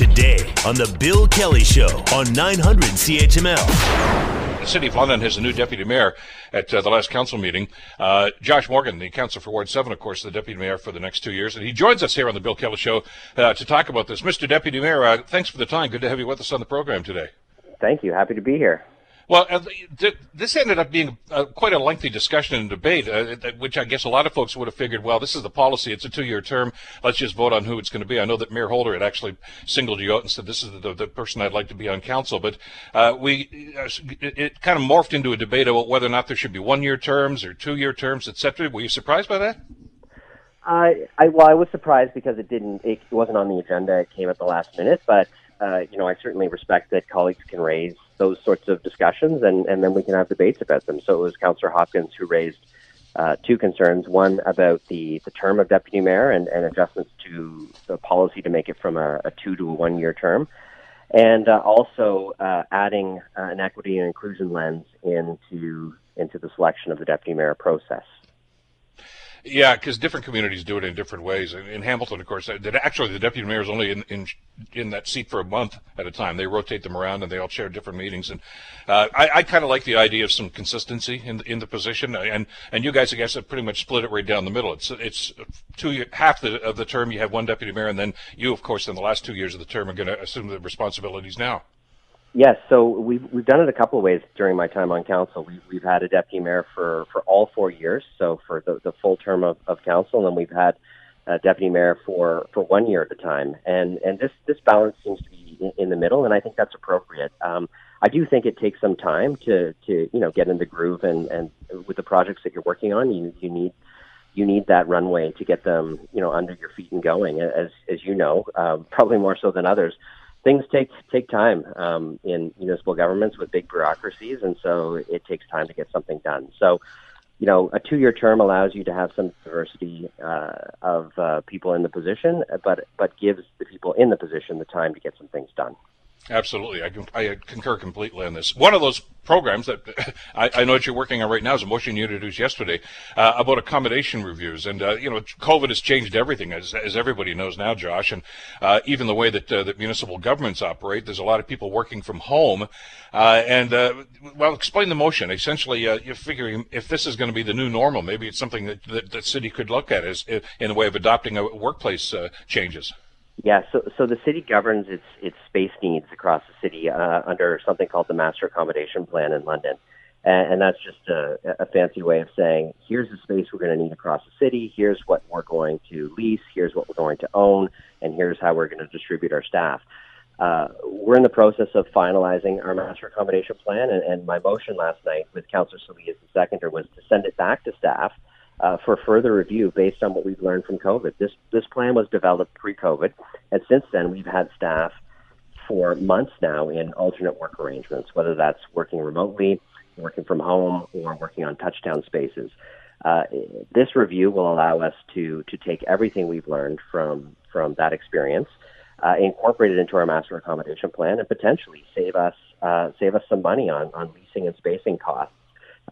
today on The Bill Kelly Show on 900 CHML. The City of London has a new deputy mayor at uh, the last council meeting. Uh, Josh Morgan, the councillor for Ward 7, of course, the deputy mayor for the next two years. And he joins us here on The Bill Kelly Show uh, to talk about this. Mr. Deputy Mayor, uh, thanks for the time. Good to have you with us on the program today. Thank you. Happy to be here. Well, uh, this ended up being uh, quite a lengthy discussion and debate, uh, which I guess a lot of folks would have figured, well, this is the policy. It's a two-year term. Let's just vote on who it's going to be. I know that Mayor Holder had actually singled you out and said, this is the, person I'd like to be on council. But uh, we, it, it, kind of morphed into a debate about whether or not there should be one-year terms or two-year terms, etc. Were you surprised by that? I, I, well, I was surprised because it didn't, it wasn't on the agenda. It came at the last minute, but uh, you know, I certainly respect that colleagues can raise those sorts of discussions, and, and then we can have debates about them. So it was Councillor Hopkins who raised uh, two concerns: one about the, the term of deputy mayor and, and adjustments to the policy to make it from a, a two to a one year term, and uh, also uh, adding uh, an equity and inclusion lens into into the selection of the deputy mayor process. Yeah, because different communities do it in different ways. In, in Hamilton, of course, actually the deputy mayor is only in, in, in that seat for a month at a time. They rotate them around, and they all share different meetings. And uh, I, I kind of like the idea of some consistency in in the position. And and you guys, I guess, have pretty much split it right down the middle. It's it's two half the, of the term you have one deputy mayor, and then you, of course, in the last two years of the term, are going to assume the responsibilities now. Yes, so we've we've done it a couple of ways during my time on council. We've we've had a deputy mayor for, for all four years, so for the, the full term of, of council, and then we've had a deputy mayor for, for one year at a time. And and this this balance seems to be in, in the middle, and I think that's appropriate. Um, I do think it takes some time to, to you know get in the groove, and, and with the projects that you're working on, you you need you need that runway to get them you know under your feet and going. As as you know, um, probably more so than others things take take time um, in municipal governments with big bureaucracies, and so it takes time to get something done. So, you know, a two-year term allows you to have some diversity uh, of uh, people in the position, but but gives the people in the position the time to get some things done. Absolutely, I, I concur completely on this. One of those programs that I, I, know that you're working on right now is a motion you introduced yesterday uh, about accommodation reviews. And, uh, you know, COVID has changed everything, as, as everybody knows now, Josh. And uh, even the way that, uh, that municipal governments operate, there's a lot of people working from home. Uh, and, uh, well, explain the motion. Essentially, you're figuring if this is going to be the new normal, maybe it's something that, that the city could look at as in the way of adopting a workplace changes. Yeah, so so the city governs its its space needs across the city uh, under something called the Master Accommodation Plan in London, and, and that's just a, a fancy way of saying here's the space we're going to need across the city. Here's what we're going to lease. Here's what we're going to own, and here's how we're going to distribute our staff. Uh, we're in the process of finalizing our master accommodation plan, and, and my motion last night with Councillor Salih as the seconder was to send it back to staff uh, for further review based on what we've learned from COVID. This this plan was developed pre-COVID, and since then we've had staff for months now in alternate work arrangements, whether that's working remotely, working from home, or working on touchdown spaces. Uh, this review will allow us to to take everything we've learned from from that experience, uh, incorporate it into our master accommodation plan, and potentially save us uh, save us some money on on leasing and spacing costs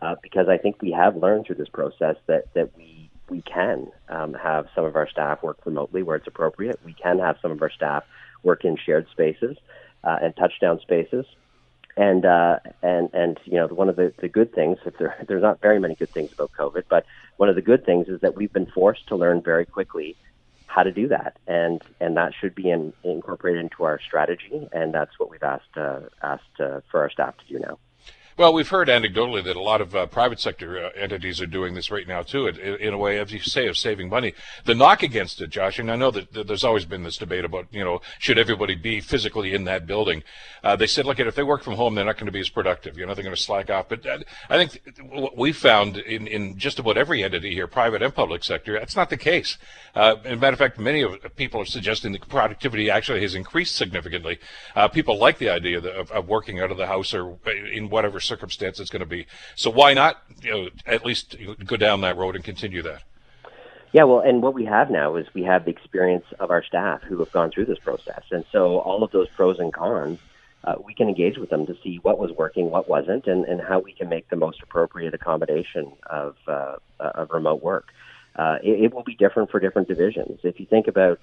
uh, because I think we have learned through this process that that we we can um, have some of our staff work remotely where it's appropriate. We can have some of our staff work in shared spaces uh, and touchdown spaces. And uh, and and you know one of the, the good things, if there there's not very many good things about COVID, but one of the good things is that we've been forced to learn very quickly how to do that, and and that should be in, incorporated into our strategy, and that's what we've asked uh, asked uh, for our staff to do now. Well, we've heard anecdotally that a lot of uh, private sector uh, entities are doing this right now too, in, in, a way, as you say, of saving money. The knock against it, Josh, and I know that, that there's always been this debate about, you know, should everybody be physically in that building? Uh, they said, look, if they work from home, they're not going to be as productive. You know, they're going to slack off. But uh, I think what we found in, in just about every entity here, private and public sector, that's not the case. Uh, as a matter of fact, many of people are suggesting that productivity actually has increased significantly. Uh, people like the idea of, of working out of the house or in whatever circumstance it's going to be. So why not, you know, at least go down that road and continue that? Yeah, well, and what we have now is we have the experience of our staff who have gone through this process, and so all of those pros and cons, uh, we can engage with them to see what was working, what wasn't, and, and how we can make the most appropriate accommodation of uh, of remote work. Uh, it, it will be different for different divisions. If you think about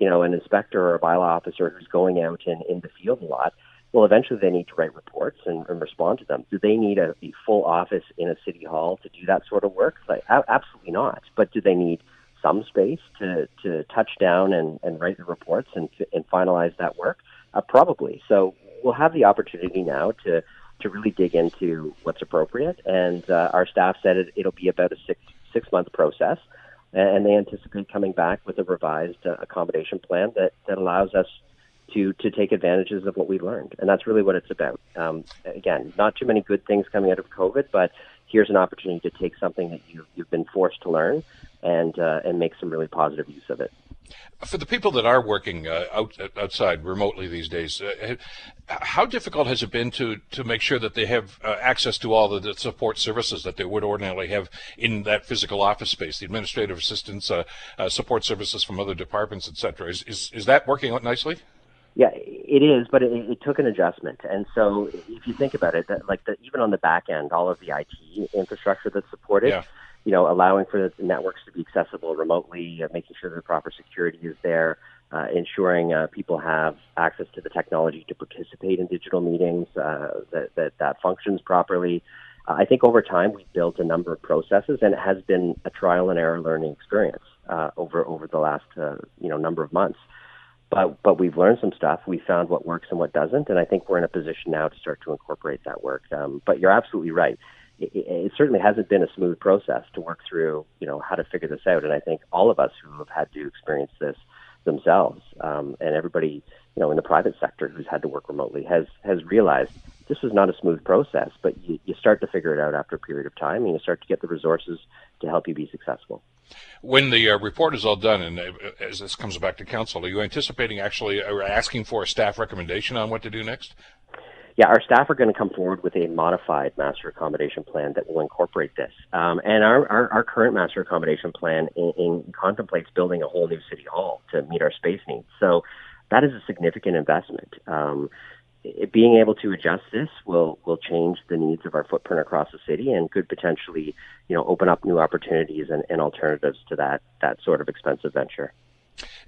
you know, an inspector or a bylaw officer who's going out in, in the field a lot, well, eventually they need to write reports and, and respond to them. Do they need a, a, full office in a city hall to do that sort of work? Like, absolutely not. But do they need some space to, to touch down and, and write the reports and, and finalize that work? Uh, probably. So we'll have the opportunity now to, to really dig into what's appropriate. And uh, our staff said it, it'll be about a six, six month process. And they anticipate coming back with a revised uh, accommodation plan that, that allows us to to take advantages of what we learned, and that's really what it's about. Um, again, not too many good things coming out of COVID, but here's an opportunity to take something that you you've been forced to learn and uh, and make some really positive use of it. For the people that are working uh, out, outside remotely these days, uh, how difficult has it been to, to make sure that they have uh, access to all the, the, support services that they would ordinarily have in that physical office space, the administrative assistance, uh, uh, support services from other departments, etc. Is, is is that working out nicely? Yeah, it is, but it, it took an adjustment. And so, if you think about it, that like the, even on the back end, all of the IT infrastructure that's supported, yeah. you know, allowing for the networks to be accessible remotely, uh, making sure the proper security is there, uh, ensuring uh, people have access to the technology to participate in digital meetings, uh, that, that that functions properly. Uh, I think over time we've built a number of processes, and it has been a trial and error learning experience uh, over over the last uh, you know number of months but but we've learned some stuff. We found what works and what doesn't, and I think we're in a position now to start to incorporate that work. Um, but you're absolutely right. It, it, certainly hasn't been a smooth process to work through, you know, how to figure this out. And I think all of us who have had to experience this themselves, um, and everybody, you know, in the private sector who's had to work remotely, has has realized this was not a smooth process. But you, you start to figure it out after a period of time, and you start to get the resources to help you be successful. When the uh, report is all done, and uh, as this comes back to council, are you anticipating actually or asking for a staff recommendation on what to do next? Yeah, our staff are going to come forward with a modified master accommodation plan that will incorporate this. Um, and our, our, our, current master accommodation plan in, in contemplates building a whole new city hall to meet our space needs. So that is a significant investment. Um, it, being able to adjust this will will change the needs of our footprint across the city and could potentially, you know, open up new opportunities and, and alternatives to that that sort of expensive venture.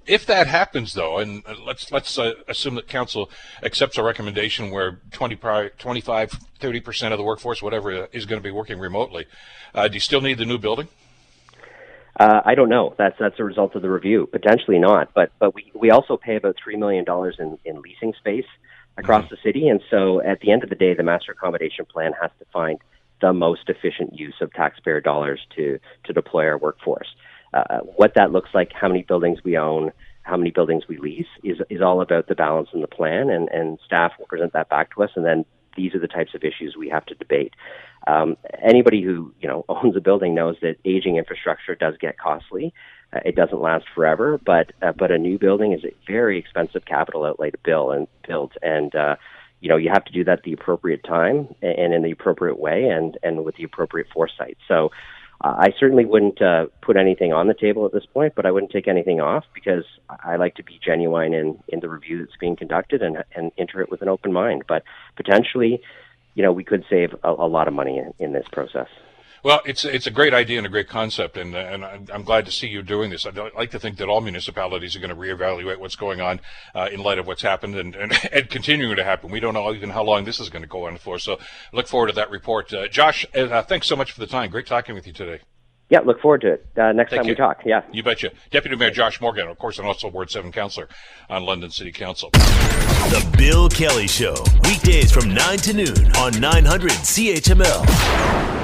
If that happens, though, and let's let's uh, assume that council accepts a recommendation where 20, 25, 30 percent of the workforce, whatever, is going to be working remotely, uh, do you still need the new building? Uh, I don't know. That's that's a result of the review. Potentially not, but but we we also pay about three million dollars in in leasing space across mm-hmm. the city. And so at the end of the day, the master accommodation plan has to find the most efficient use of taxpayer dollars to, to deploy our workforce. Uh, what that looks like, how many buildings we own, how many buildings we lease is, is all about the balance in the plan and, and staff will present that back to us and then these are the types of issues we have to debate. Um, anybody who you know owns a building knows that aging infrastructure does get costly, uh, it doesn't last forever, but uh, but a new building is a very expensive capital outlay to build and build, and uh, you know you have to do that at the appropriate time and in the appropriate way and and with the appropriate foresight. So. Uh, I certainly wouldn't uh, put anything on the table at this point, but I wouldn't take anything off because I like to be genuine in, in the review that's being conducted and, and enter it with an open mind. But potentially, you know, we could save a, a lot of money in, in this process. Well, it's it's a great idea and a great concept, and and I'm glad to see you doing this. I'd like to think that all municipalities are going to reevaluate what's going on uh, in light of what's happened and, and, and continuing to happen. We don't know even how long this is going to go on for, so look forward to that report. Uh, Josh, uh, thanks so much for the time. Great talking with you today. Yeah, look forward to it. Uh, next Thank time you. we talk. Yeah. You betcha. Deputy Mayor Josh Morgan, of course, and also Ward 7 Councillor on London City Council. The Bill Kelly Show, weekdays from 9 to noon on 900 CHML.